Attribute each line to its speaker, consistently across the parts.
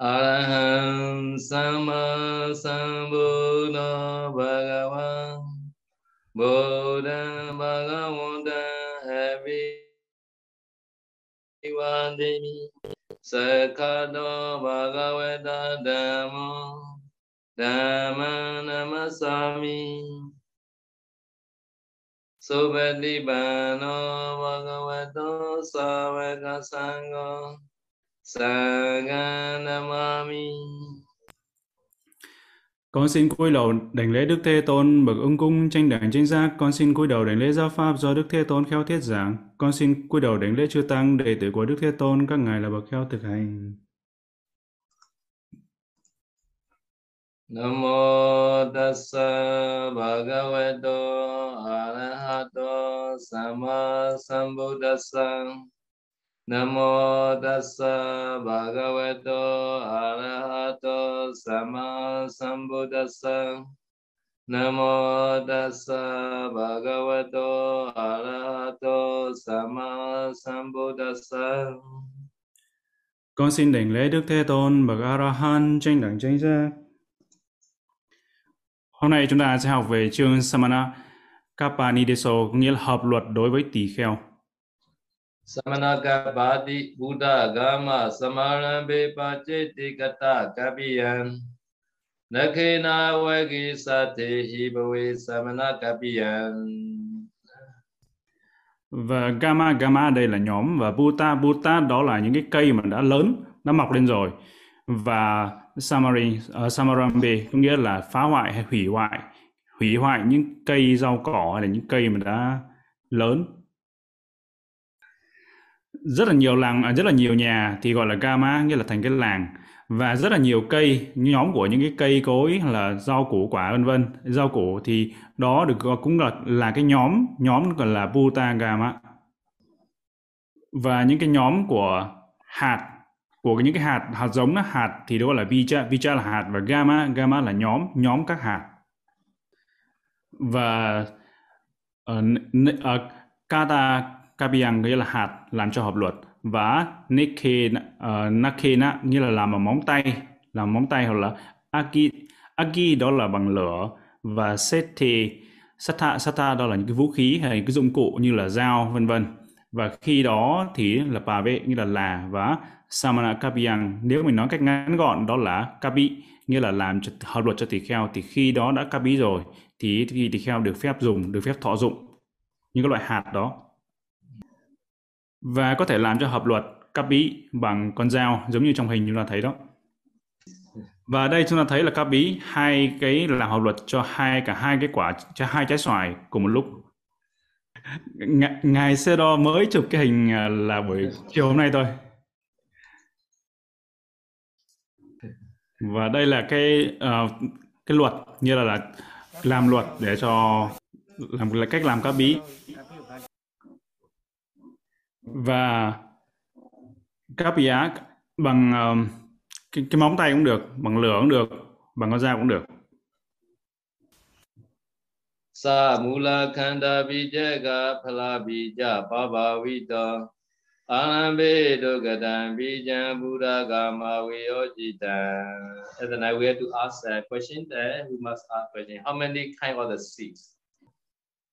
Speaker 1: Arahant Sama Sambuddha Bhagavan, Buddha Bhagavanta Havivandemi Sakado Bhagavata Dhamma Dhamma Namasami Subhadibano Bhagavato Savaka Sangha. Saganamami
Speaker 2: Con xin cúi đầu đảnh lễ Đức Thế Tôn bậc ưng cung tranh đẳng tranh giác. Con xin cúi đầu đảnh lễ giáo pháp do Đức Thế Tôn khéo thiết giảng. Con xin cúi đầu đảnh lễ chư tăng đệ tử của Đức Thế Tôn các ngài là bậc khéo thực hành.
Speaker 1: Namo tassa bhagavato arahato sama sambuddhassa Namo tassa bhagavato arahato sama sambuddhassa Namo tassa bhagavato arahato sama sambuddhassa
Speaker 2: Con xin đảnh lễ Đức Thế Tôn bậc Arahan trên tranh đẳng tranh giác. Hôm nay chúng ta sẽ học về chương Samana Kapanideso, nghĩa là hợp luật đối với tỳ kheo.
Speaker 1: Samanaka Buddha Gama Samarambe Pacheti Kata Kapiyan. Nakhena Vagi Sate Hibave Samanakapiyan
Speaker 2: Và Gama Gama đây là nhóm. Và Buta Buta đó là những cái cây mà đã lớn, đã mọc lên rồi. Và Samari ờ, uh, Samarambe có nghĩa là phá hoại hay hủy hoại, hủy hoại những cây rau cỏ hay là những cây mà đã lớn rất là nhiều làng à, rất là nhiều nhà thì gọi là gama nghĩa là thành cái làng. Và rất là nhiều cây nhóm của những cái cây cối là rau củ quả vân vân. Rau củ thì đó được cũng là là cái nhóm nhóm gọi là buta gama. Và những cái nhóm của hạt của những cái hạt hạt giống đó hạt thì đó là vicha. Vicha là hạt và gamma gamma là nhóm nhóm các hạt. Và uh, uh, kata Kabiang nghĩa là hạt làm cho hợp luật. Và Nike uh, ờ, Nakena nghĩa là làm bằng móng tay làm móng tay hoặc là Aki Aki đó là bằng lửa. Và Sete Sata Sata đó là những cái vũ khí hay những cái dụng cụ như là dao vân vân. Và khi đó thì là bà vệ như là là. Và Samana Kabiang nếu mình nói cách ngắn gọn đó là Kabi nghĩa là làm cho, hợp luật cho tỳ kheo. Thì khi đó đã Kabi rồi thì thì tỳ kheo được phép dùng được phép thọ dụng những cái loại hạt đó và có thể làm cho hợp luật cắp bí bằng con dao giống như trong hình chúng ta thấy đó. Và đây chúng ta thấy là cắp bí hai cái làm hợp luật cho hai cả hai cái quả cho hai trái xoài cùng một lúc. Ng ngài xe đo mới chụp cái hình à, là buổi chiều hôm nay thôi. Và đây là cái uh, cái luật như là, là làm luật để cho làm là cách làm cá bí và cáp giá bằng uh, cái, cái móng tay cũng được bằng lửa cũng được bằng con dao cũng được.
Speaker 1: Sa mula khanda bijaka phala bija baba vita. Anambe dogadan bijan buddha gama viyojita and then I we have to ask a question there we must ask question. How many kind of the seeds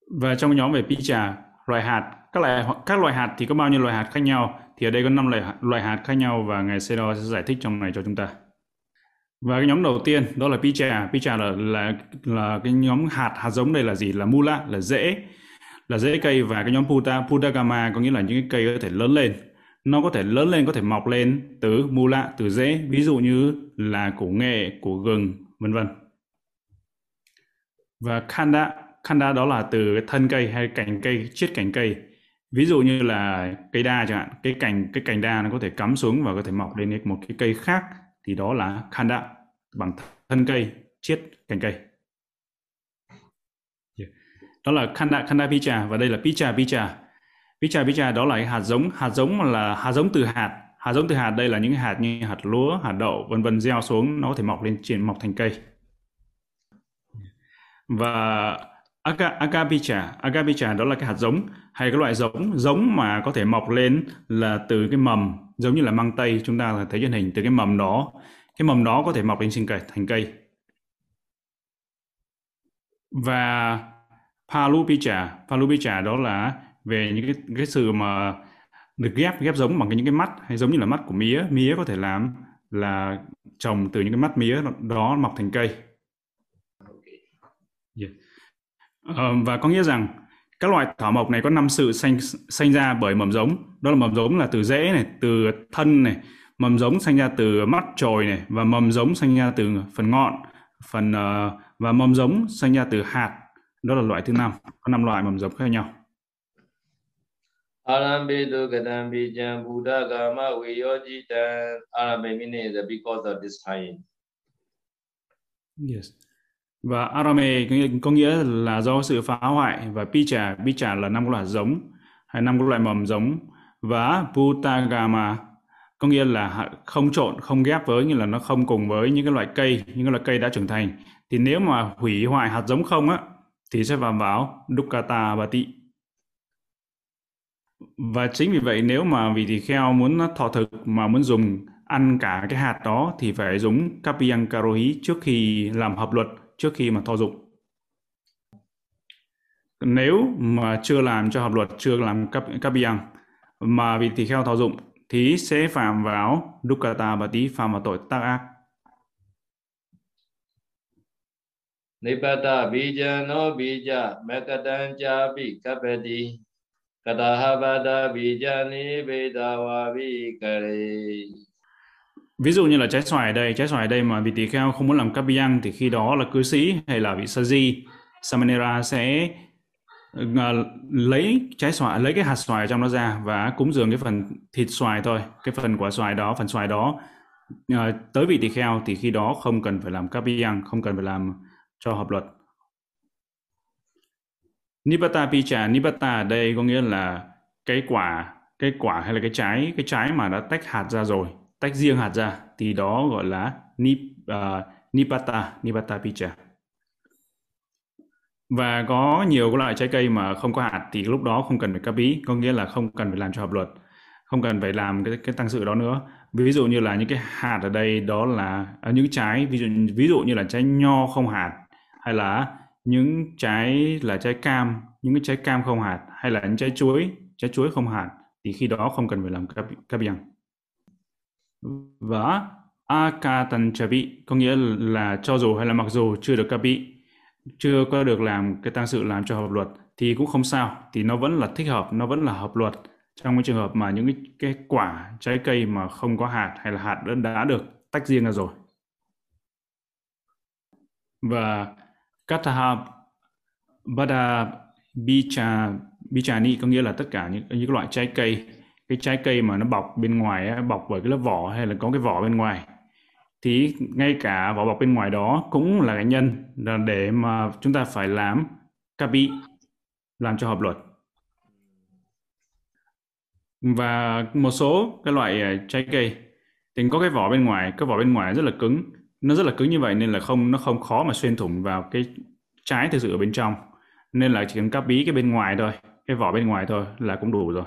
Speaker 2: và trong nhóm về picha loại hạt, các loại các loại hạt thì có bao nhiêu loại hạt khác nhau? Thì ở đây có 5 loại loại hạt khác nhau và ngài Sero sẽ giải thích trong này cho chúng ta. Và cái nhóm đầu tiên, đó là picha. Picha là là là cái nhóm hạt hạt giống đây là gì? Là mula, là rễ là rễ cây và cái nhóm puta. Putagama có nghĩa là những cái cây có thể lớn lên. Nó có thể lớn lên, có thể mọc lên từ mula, từ rễ, ví dụ như là củ nghệ củ gừng, vân vân. Và khanda khanda đó là từ cái thân cây hay cành cây, chiết cành cây. Ví dụ như là cây đa chẳng hạn, cái cành cái cành đa nó có thể cắm xuống và có thể mọc lên một cái cây khác, thì đó là khanda bằng thân cây, chiết cành cây. Đó là khanda khanda picha và đây là picha picha. Picha picha đó là cái hạt giống hạt giống là, hạt giống từ hạt. Hạt giống từ hạt đây là những hạt như hạt lúa, hạt đậu, vân vân gieo xuống, nó có thể mọc lên trên, mọc thành cây. Và Aga, agapicha, agapicha đó là cái hạt giống hay cái loại giống giống mà có thể mọc lên là từ cái mầm giống như là măng tây chúng ta thấy trên hình từ cái mầm đó. Cái mầm đó có thể mọc lên sinh cây thành cây. Và palupicha. Palupicha đó là về những cái cái sự mà được ghép ghép giống bằng cái những cái mắt hay giống như là mắt của mía. Mía có thể làm là trồng từ những cái mắt mía đó mọc thành cây yeah. uh, và có nghĩa rằng các loại thảo mộc này có năm sự sanh sanh ra bởi mầm giống đó là mầm giống là từ rễ này từ thân này mầm giống sanh ra từ mắt trồi này và mầm giống sanh ra từ phần ngọn phần uh, và mầm giống sanh ra từ hạt đó là loại thứ năm có năm loại mầm giống khác nhau
Speaker 1: Arambedu Gadambijam Buddha Gama Viyojitan Arambe meaning is because of this time.
Speaker 2: Yes. Và Arame có nghĩa là do sự phá hoại và Picha, Picha là năm loại giống hay năm loại mầm giống. Và Putagama có nghĩa là không trộn, không ghép với như là nó không cùng với những cái loại cây, những cái loại cây đã trưởng thành. Thì nếu mà hủy hoại hạt giống không á thì sẽ vào vào Dukkata Bati. Và chính vì vậy nếu mà vị tỳ kheo muốn thọ thực mà muốn dùng ăn cả cái hạt đó thì phải dùng kapiyang karohi trước khi làm hợp luật, trước khi mà thọ dụng. Nếu mà chưa làm cho hợp luật, chưa làm cấp cấp biang mà vị tỳ kheo thọ dụng thì sẽ phạm vào dukkata và tí phạm vào tội tác ác.
Speaker 1: Nipata bija no bija mekatan cha bi kapeti Katahabada Vijani Vedawavi Kare
Speaker 2: Ví dụ như là trái xoài đây, trái xoài đây mà vị tỳ kheo không muốn làm kapiyang thì khi đó là cư sĩ hay là vị saji, samanera sẽ uh, lấy trái xoài, lấy cái hạt xoài trong đó ra và cúng dường cái phần thịt xoài thôi, cái phần quả xoài đó, phần xoài đó uh, tới vị tỳ kheo thì khi đó không cần phải làm kapiyang, không cần phải làm cho hợp luật. nibata picha, nibata ở đây có nghĩa là cái quả, cái quả hay là cái trái, cái trái mà đã tách hạt ra rồi, tách riêng hạt ra thì đó gọi là nip, uh, nipata nipata picha. Và có nhiều loại trái cây mà không có hạt thì lúc đó không cần phải kapi, có nghĩa là không cần phải làm cho hợp luật, không cần phải làm cái cái tăng sự đó nữa. Ví dụ như là những cái hạt ở đây đó là à, những trái ví dụ ví dụ như là trái nho không hạt hay là những trái là trái cam những cái trái cam không hạt hay là những trái chuối trái chuối không hạt thì khi đó không cần phải làm kapiang Vâng và akatanchavi có nghĩa là cho dù hay là mặc dù chưa được kapi chưa có được làm cái tăng sự làm cho hợp luật thì cũng không sao thì nó vẫn là thích hợp nó vẫn là hợp luật. Trong cái trường hợp mà những cái, cái quả trái cây mà không có hạt hay là hạt đã, đã được tách riêng ra rồi. Và Kataha Bada Bicha Bichani có nghĩa là tất cả những những loại trái cây cái trái cây mà nó bọc bên ngoài bọc bởi cái lớp vỏ hay là có cái vỏ bên ngoài. Thì ngay cả vỏ bọc bên ngoài đó cũng là cái nhân là để mà chúng ta phải làm kapi làm cho hợp luật. Và một số cái loại à, trái cây thì có cái vỏ bên ngoài, cái vỏ bên ngoài rất là cứng. Nó rất là cứng như vậy nên là không, nó không khó mà xuyên thủng vào cái trái thực sự ở bên trong. Nên là chỉ cần cắp bí cái bên ngoài thôi, cái vỏ bên ngoài thôi là cũng đủ rồi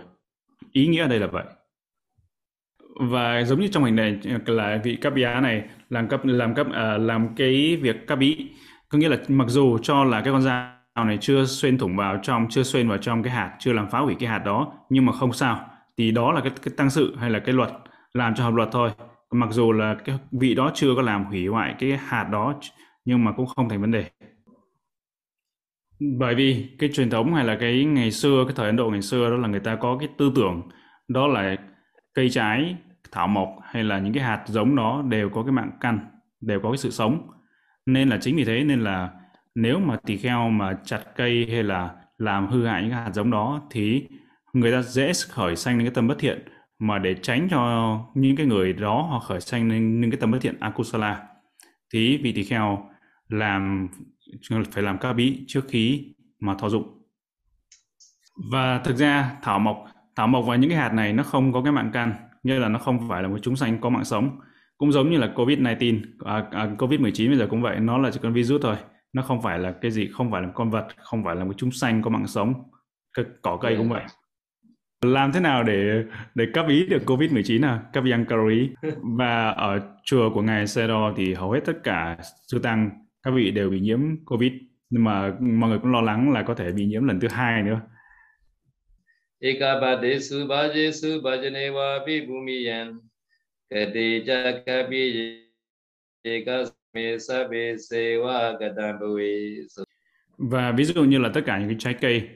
Speaker 2: ý nghĩa ở đây là vậy. Và giống như trong hình này là vị cấp giá này làm cấp làm cấp uh, làm cái việc cấp ý có nghĩa là mặc dù cho là cái con dao này chưa xuyên thủng vào trong chưa xuyên vào trong cái hạt chưa làm phá hủy cái hạt đó nhưng mà không sao. Thì đó là cái, cái tăng sự hay là cái luật làm cho hợp luật thôi. Mặc dù là cái vị đó chưa có làm hủy hoại cái hạt đó nhưng mà cũng không thành vấn đề bởi vì cái truyền thống hay là cái ngày xưa, cái thời Ấn Độ ngày xưa đó là người ta có cái tư tưởng, đó là cây trái, thảo mộc hay là những cái hạt giống đó đều có cái mạng căn, đều có cái sự sống. Nên là chính vì thế nên là nếu mà tỳ kheo mà chặt cây hay là làm hư hại những cái hạt giống đó thì người ta dễ khởi sanh lên cái tâm bất thiện, mà để tránh cho những cái người đó họ khởi sanh lên những cái tâm bất thiện akusala. Thì vị tỳ kheo làm phải làm ca bí trước khi mà thọ dụng. Và thực ra thảo mộc thảo mộc và những cái hạt này nó không có cái mạng căn nghĩa là nó không phải là một chúng sanh có mạng sống. Cũng giống như là covid 19 à, à, covid 19 bây giờ cũng vậy nó là chỉ con virus thôi. Nó không phải là cái gì không phải là con vật không phải là một chúng sanh có mạng sống. Cái cỏ cây cũng vậy. Làm thế nào để để cấp ý được Covid-19 à? Cấp yang calorie. Và ở chùa của ngài Sero thì hầu hết tất cả sư tăng các vị đều bị nhiễm Covid nhưng mà mọi người cũng lo lắng là có thể bị nhiễm lần thứ hai nữa.
Speaker 1: Ekapadesu bhajesu bhajanewa vibhumiyan Kati chakapi ekasme sabbe sewa gadambhawe
Speaker 2: Và ví dụ như là tất cả những cái trái cây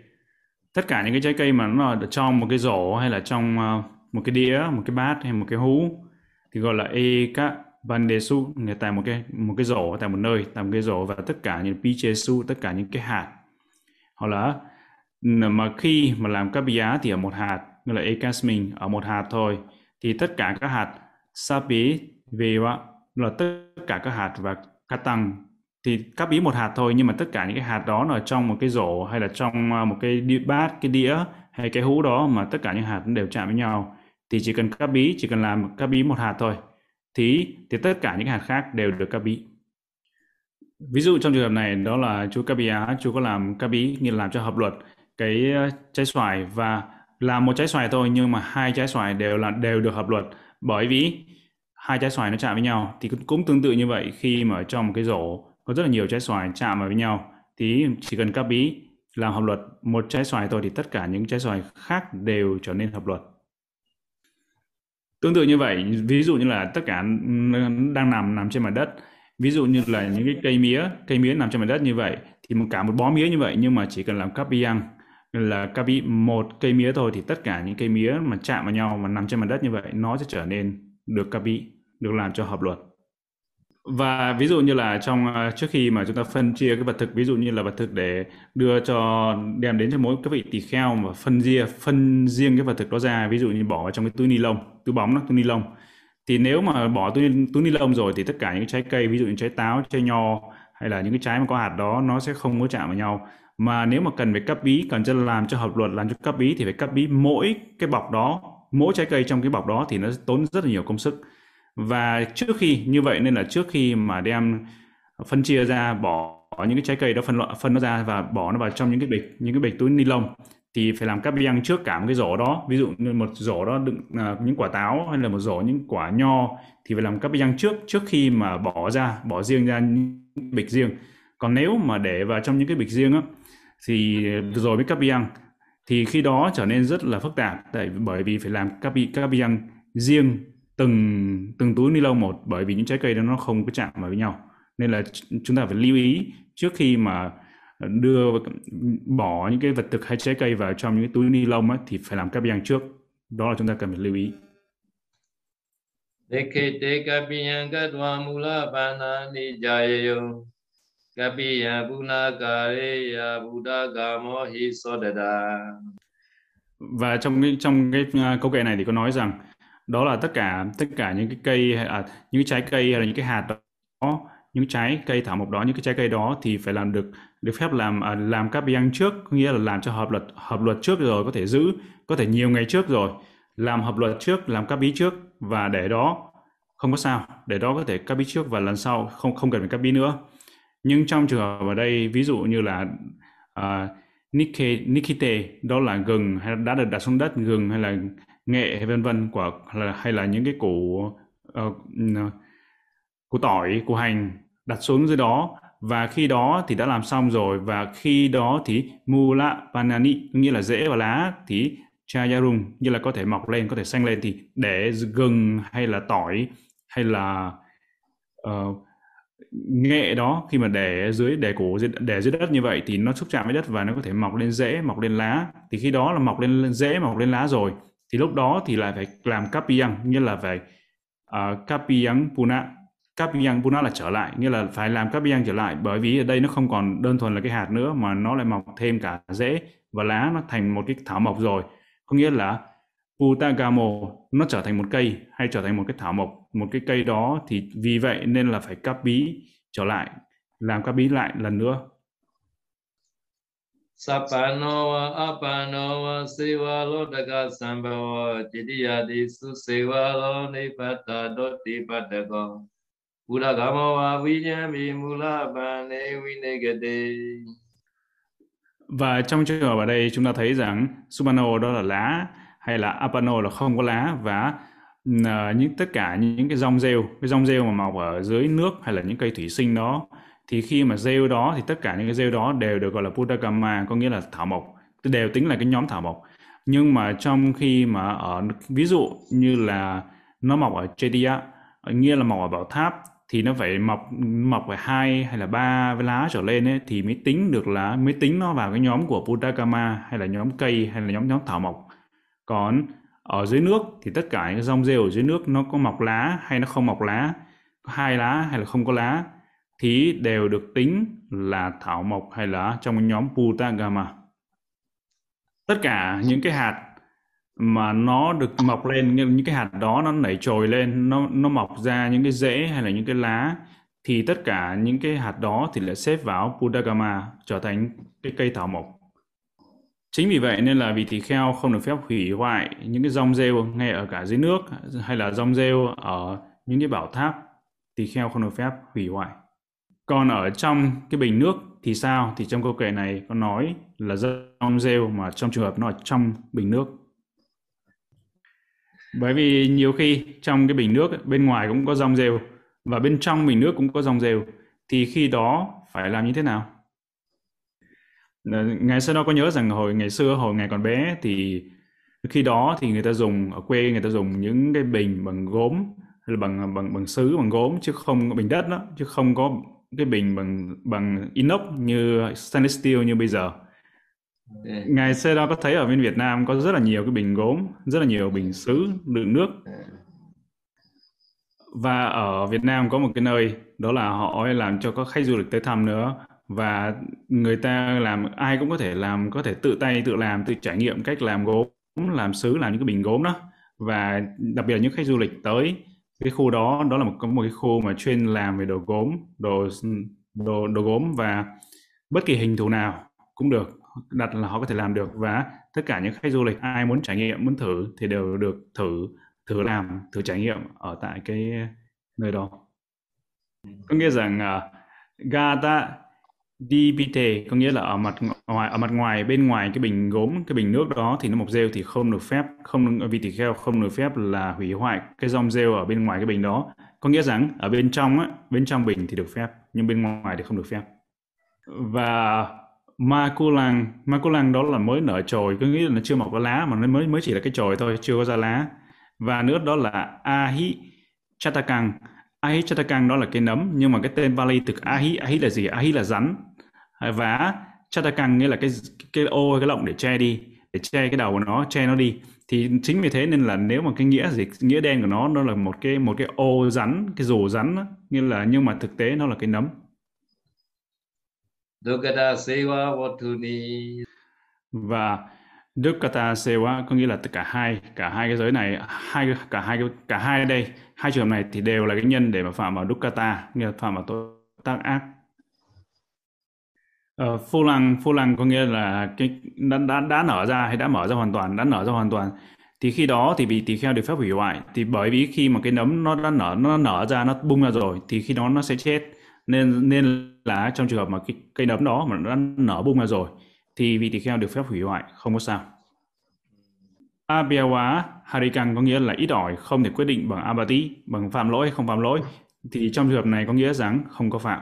Speaker 2: tất cả những cái trái cây mà nó ở trong một cái rổ hay là trong uh, một cái đĩa một cái bát hay một cái hũ thì gọi là eka bandesu người tại một cái một cái rổ tại một nơi, tại một cái rổ và tất cả những pichesu tất cả những cái hạt. Hoặc là mà khi mà làm các bia thì ở một hạt như là ekasmin ở một hạt thôi. Thì tất cả các hạt sapi về là tất cả các hạt và katang. Thì cắp ý một hạt thôi, nhưng mà tất cả những cái hạt đó là trong một cái rổ hay là trong à, một cái đĩa bát, cái đĩa hay cái hũ đó mà tất cả những hạt đều chạm với nhau. Thì chỉ cần cắp bí chỉ cần làm cắp bí một hạt thôi thì thì tất cả những hạt khác đều được ca bí ví dụ trong trường hợp này, đó là chú ca bí á, chú có làm ca bí như làm cho hợp luật cái ờ, trái xoài và làm một trái xoài thôi, nhưng mà hai trái xoài đều là, đều được hợp luật. Bởi vì hai trái xoài nó chạm với nhau, thì cũng tương tự như vậy khi mà trong một cái rổ có rất là nhiều trái xoài chạm vào với nhau. Thì chỉ cần ca bí làm hợp luật một trái xoài thôi, thì tất cả những trái xoài khác đều trở nên hợp luật tương tự như vậy, ví dụ như là tất cả đang nằm nằm trên mặt đất. Ví dụ như là những cái cây mía cây mía nằm trên mặt đất như vậy, thì một cả một bó mía như vậy, nhưng mà chỉ cần làm copy bi là copy một cây mía thôi, thì tất cả những cây mía mà chạm vào nhau mà nằm trên mặt đất như vậy, nó sẽ trở nên được copy được làm cho hợp luật. Và ví dụ như là trong à, trước khi mà chúng ta phân chia cái vật thực, ví dụ như là vật thực để đưa cho, đem đến cho mỗi các vị tỳ kheo mà phân chia phân riêng cái vật thực đó ra, ví dụ như bỏ vào trong cái túi ni lông túi bóng đó, túi ni lông. Thì nếu mà bỏ túi túi ni lông rồi thì tất cả những trái cây, ví dụ như trái táo, trái nho hay là những cái trái mà có hạt đó, nó sẽ không có chạm vào nhau. Mà nếu mà cần phải cấp bí, cần cho làm cho hợp luật, làm cho cấp bí thì phải cấp bí mỗi cái bọc đó, mỗi trái cây trong cái bọc đó thì nó tốn rất là nhiều công sức. Và trước khi, như vậy nên là trước khi mà đem phân chia ra, bỏ những cái trái cây đó, phân loại, phân nó ra và bỏ nó vào trong những cái bịch, những cái bịch túi ni lông thì phải làm cắt biang trước cả một cái rổ đó. Ví dụ như một rổ đó đựng uh, những quả táo hay là một rổ những quả nho thì phải làm cắt biang trước trước khi mà bỏ ra bỏ riêng ra những bịch riêng. Còn nếu mà để vào trong những cái bịch riêng á thì rồi mới cắt biang thì khi đó trở nên rất là phức tạp tại bởi vì phải làm cắt biang riêng từng từng túi ni lông một bởi vì những trái cây đó nó không có chạm vào với nhau. Nên là chúng ta phải lưu ý trước khi mà đưa bỏ những cái vật thực hay trái cây vào trong những cái túi ni lông ấy, thì phải làm cáp trước. Đó là chúng ta cần phải lưu ý.
Speaker 1: Dekete kapiyan katva mula bana ni jayayo kapiyan punakareya buddha gamo hi sodada
Speaker 2: và trong cái trong cái uh, câu kệ này thì có nói rằng đó là tất cả tất cả những cái cây à, những cái trái cây hay là những cái hạt đó những trái cây thảo mộc đó những cái trái cây đó thì phải làm được được phép làm à, làm các biang trước có nghĩa là làm cho hợp luật hợp luật trước rồi có thể giữ có thể nhiều ngày trước rồi. Làm hợp luật trước làm các bí trước và để đó không có sao để đó có thể các bí trước và lần sau không không cần phải các bí nữa. Nhưng trong trường hợp ở đây ví dụ như là uh, Nikkei, Nikite đó là gừng hay đã được đặt xuống đất gừng hay là nghệ hay vân vân của là, hay là những cái củ uh, củ tỏi củ hành đặt xuống dưới đó. Và khi đó thì đã làm xong rồi. Và khi đó thì mula panani nghĩa là rễ và lá thì chayarung như là có thể mọc lên có thể xanh lên thì để gừng hay là tỏi hay là uh, nghệ đó khi mà để dưới để cổ để dưới đất như vậy thì nó xúc chạm với đất và nó có thể mọc lên rễ mọc lên lá. Thì khi đó là mọc lên rễ mọc lên lá rồi. Thì lúc đó thì lại phải làm capiang như là phải ờ, uh, capiang puna kapiyang puna là trở lại như là phải làm kapiyang trở lại. Bởi vì ở đây nó không còn đơn thuần là cái hạt nữa, mà nó lại mọc thêm cả rễ và lá, nó thành một cái thảo mộc rồi. Có nghĩa là Putagamo, nó trở thành một cây hay trở thành một cái thảo mộc, một cái cây đó thì vì vậy nên là phải cắp bí trở lại, làm cắp bí lại lần nữa.
Speaker 1: Sapano apano siva lo daga sambhawa jidiyadi su siva lo nipata doti padago mula bane
Speaker 2: Và trong trường hợp ở đây chúng ta thấy rằng Subano đó là lá hay là apano là không có lá và uh, những tất cả những cái rong rêu cái rong rêu mà mọc ở dưới nước hay là những cây thủy sinh đó thì khi mà rêu đó thì tất cả những cái rêu đó đều được gọi là Putakama có nghĩa là thảo mộc đều tính là cái nhóm thảo mộc. Nhưng mà trong khi mà ở ví dụ như là nó mọc ở Chetia nghĩa là mọc ở bảo tháp thì nó phải mọc mọc phải hai hay là ba lá trở lên ấy, thì mới tính được là mới tính nó vào cái nhóm của Puttakama hay là nhóm cây hay là nhóm nhóm thảo mộc còn ở dưới nước thì tất cả những rong rêu ở dưới nước nó có mọc lá hay nó không mọc lá có hai lá hay là không có lá thì đều được tính là thảo mộc hay là trong nhóm Putagama. Tất cả những cái hạt mà nó được mọc lên những cái hạt đó nó nảy trồi lên, nó nó mọc ra những cái rễ hay là những cái lá, thì tất cả những cái hạt đó thì lại xếp vào Pudagama trở thành cái cây thảo mộc. Chính vì vậy nên là vị tỳ kheo không được phép hủy hoại những cái rong rêu ngay ở cả dưới nước, hay là rong rêu ở những cái bảo tháp, tỳ kheo không được phép hủy hoại. Còn ở trong cái bình nước thì sao? Thì trong câu kệ này có nói là rong rêu mà trong trường hợp nó ở trong bình nước. Bởi vì nhiều khi trong cái bình nước bên ngoài cũng có dòng rêu và bên trong bình nước cũng có dòng rêu thì khi đó phải làm như thế nào? Ngày xưa nó có nhớ rằng hồi, ngày xưa hồi ngày còn bé thì khi đó thì người ta dùng, ở quê người ta dùng những cái bình bằng gốm hay là bằng bằng bằng sứ, bằng gốm, chứ không bình đất đó, chứ không có cái bình bằng bằng inox như stainless steel như bây giờ yeah. ngày xưa đó có thấy ở bên Việt Nam có rất là nhiều cái bình gốm rất là nhiều bình sứ đựng nước. Và ở Việt Nam có một cái nơi đó là họ làm cho các khách du lịch tới thăm nữa. Và người ta làm ai cũng có thể làm có thể tự tay tự làm tự trải nghiệm cách làm gốm làm sứ làm những cái bình gốm đó. Và đặc biệt là những khách du lịch tới cái khu đó đó là một có một cái khu mà chuyên làm về đồ gốm đồ đồ đồ gốm. Và bất kỳ hình thù nào cũng được đặt là họ có thể làm được và tất cả những khách du lịch ai muốn trải nghiệm muốn thử thì đều được thử thử làm thử trải nghiệm ở tại cái nơi đó. Có nghĩa rằng à, uh, gata DBT có nghĩa là ở mặt ngoài ở mặt ngoài bên ngoài cái bình gốm cái bình nước đó thì nó mọc rêu thì không được phép không vì tỳ kheo không được phép là hủy hoại cái dòng rêu ở bên ngoài cái bình đó. Có nghĩa rằng ở bên trong á bên trong bình thì được phép nhưng bên ngoài thì không được phép. Và ma cô lăng ma cô lăng đó là mới nở chồi có nghĩa là nó chưa mọc có lá mà nó mới mới chỉ là cái chồi thôi chưa có ra lá. Và nữa đó là ahi chatakang. Ahi chatakang đó là cái nấm nhưng mà cái tên Bali từ ahi ahi là gì? Ahi là rắn. Và chatakang nghĩa là cái cái ô cái lọng để che đi để che cái đầu của nó che nó đi. Thì chính vì thế nên là nếu mà cái nghĩa gì nghĩa đen của nó nó là một cái một cái ô rắn cái rổ rắn đó, nghĩa là nhưng mà thực tế nó là cái nấm.
Speaker 1: Dukkata Sewa Vatuni
Speaker 2: và Dukkata Sewa có nghĩa là cả hai cả hai cái giới này hai cả hai cả hai đây hai trường hợp này thì đều là cái nhân để mà phạm vào Dukkata nghĩa là phạm vào tội tác ác. Ờ, uh, phô lăng phô lăng có nghĩa là cái đã, đã đã nở ra hay đã mở ra hoàn toàn đã nở ra hoàn toàn. Thì khi đó thì bị tỳ kheo được phép hủy hoại thì bởi vì khi mà cái nấm nó đã nở nó nở ra nó bung ra rồi thì khi đó nó sẽ chết nên nên là trong trường hợp mà cái cây nấm đó mà nó đã nở bung ra rồi, thì vị tỳ kheo được phép hủy hoại, không có sao. Abhyawa Harikang có nghĩa là ít ỏi, không thể quyết định bằng abati bằng phạm lỗi hay không phạm lỗi. Thì trong trường hợp này có nghĩa rằng không có phạm.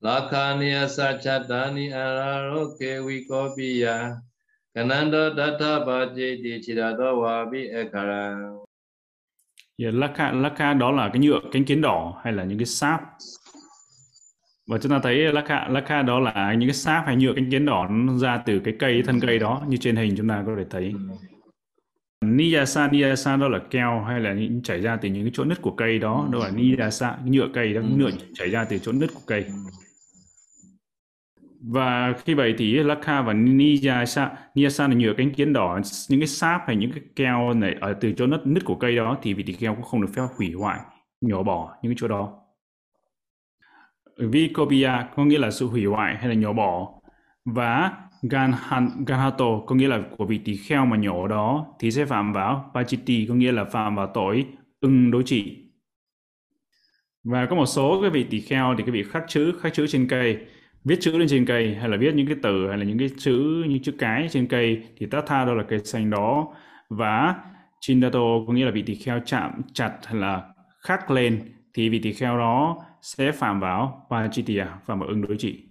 Speaker 1: Lakhaniya sachatani araroke vikopiya Kanando datta bhajiti chirato vabi ekara
Speaker 2: yeah, Lakha, Lakha đó là cái nhựa cánh kiến đỏ hay là những cái sáp? Và chúng ta thấy Lakha, Lakha đó là những cái sáp hay nhựa cánh kiến đỏ nó ra từ cái cây thân cây đó như trên hình chúng ta có thể thấy. Niyasa, Niyasa đó là keo hay là những chảy ra từ những cái chỗ nứt của cây đó, đó là Niyasa, nhựa cây đó, nhựa chảy ra từ chỗ nứt của cây và khi vậy thì Lakha và Niyasa, Niyasa là nhựa cánh kiến đỏ. Những cái sáp hay những cái keo này ở từ chỗ nứt nứt của cây đó thì vị tỳ kheo cũng không được phép hủy hoại nhổ bỏ những cái chỗ đó. Vikopia có nghĩa là sự hủy hoại hay là nhổ bỏ. Và Ganhan, Ganhato có nghĩa là của vị tỳ kheo mà nhổ đó thì sẽ phạm vào Pachiti có nghĩa là phạm vào tội ưng đối trị. Và có một số cái vị tỳ kheo thì cái vị khắc chữ khắc chữ trên cây viết chữ lên trên cây hay là viết những cái từ hay là những cái chữ những chữ cái trên cây thì tatha đó là cây xanh đó. Và chindato có nghĩa là vị tỳ kheo chạm chặt hay là khắc lên thì vị tỳ kheo đó sẽ phạm vào pachitya phạm vào ứng đối trị.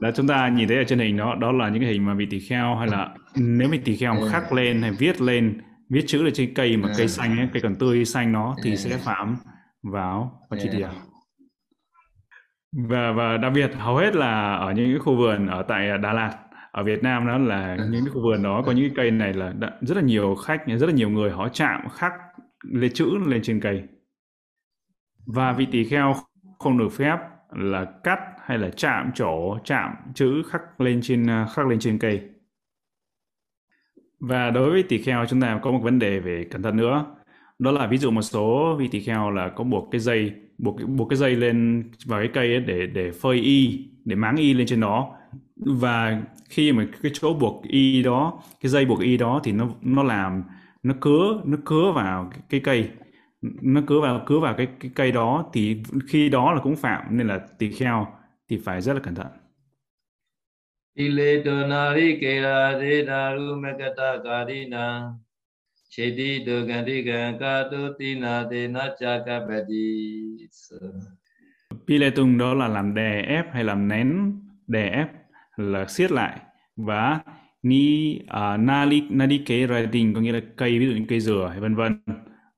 Speaker 2: Đó chúng ta nhìn thấy ở trên hình đó đó là những cái hình mà vị tỳ kheo hay là nếu vị tỳ kheo khắc lên hay viết lên viết chữ lên trên cây mà cây xanh ấy, cây còn tươi xanh nó thì sẽ phạm vào pachitya và và đặc biệt hầu hết là ở những cái khu vườn ở tại Đà Lạt ở Việt Nam đó là những cái khu vườn đó có những cái cây này là rất là nhiều khách rất là nhiều người họ chạm khắc lên chữ lên trên cây. Và vị tỳ kheo không được phép là cắt hay là chạm chỗ chạm chữ khắc lên trên khắc lên trên cây. Và đối với tỳ kheo chúng ta có một vấn đề về cẩn thận nữa. Đó là ví dụ một số vị tỳ kheo là có buộc cái dây buộc buộc cái dây lên vào cái cây ấy để để phơi y để máng y lên trên đó. Và khi mà cái chỗ buộc y đó cái dây buộc y đó thì nó nó làm nó cứa nó cứa vào cái, cái cây. Nó cứa vào cứa vào cái, cái cây đó thì khi đó là cũng phạm nên là tỳ kheo thì phải rất là cẩn thận.
Speaker 1: Iletonari kera de daru mekata karina Chedi tu ganti ganka tu tina te na chakapati
Speaker 2: Piletung đó là làm đè ép hay làm nén đè ép là siết lại và ni uh, nali ra đình có nghĩa là cây ví dụ như cây dừa hay vân vân.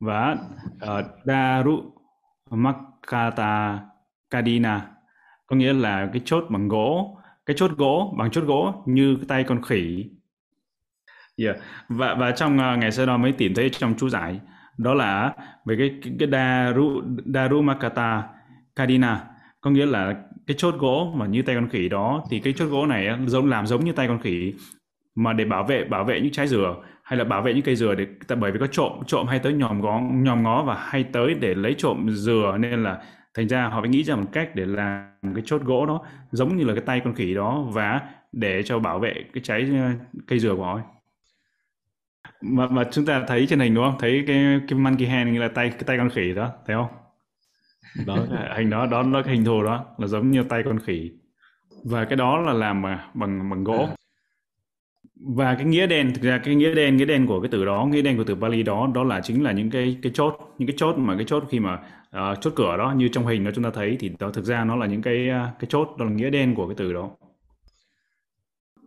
Speaker 2: Và uh, daru makata kadina có nghĩa là cái chốt bằng gỗ cái chốt gỗ bằng chốt gỗ như cái tay con khỉ yeah. và và trong uh, ngày sau đó mới tìm thấy trong chú giải đó là về cái cái, cái daru daru makata kadina có nghĩa là cái chốt gỗ mà như tay con khỉ đó thì cái chốt gỗ này ờ, giống làm giống như tay con khỉ mà để bảo vệ bảo vệ những trái dừa hay là bảo vệ những cây dừa để bởi vì có trộm trộm hay tới nhòm ngó nhòm ngó và hay tới để lấy trộm dừa nên là thành ra họ phải nghĩ ra một cách để làm cái chốt gỗ đó giống như là cái tay con khỉ đó và để cho bảo vệ cái trái ờ, cây dừa của họ ấy mà mà chúng ta thấy trên hình đúng không? Thấy cái cái monkey hand như là tay cái tay con khỉ đó thấy không? Đó. Hình đó đó nó cái hình thù đó là giống như tay con khỉ. Và cái đó là làm bằng bằng gỗ. Và cái nghĩa đen thực ra cái nghĩa đen nghĩa đen của cái từ đó nghĩa đen của từ Bali đó đó là chính là những cái cái chốt những cái chốt mà cái chốt khi mà uh, chốt cửa đó như trong hình đó chúng ta thấy thì đó thực ra nó là những cái uh, cái chốt đó là nghĩa đen của cái từ đó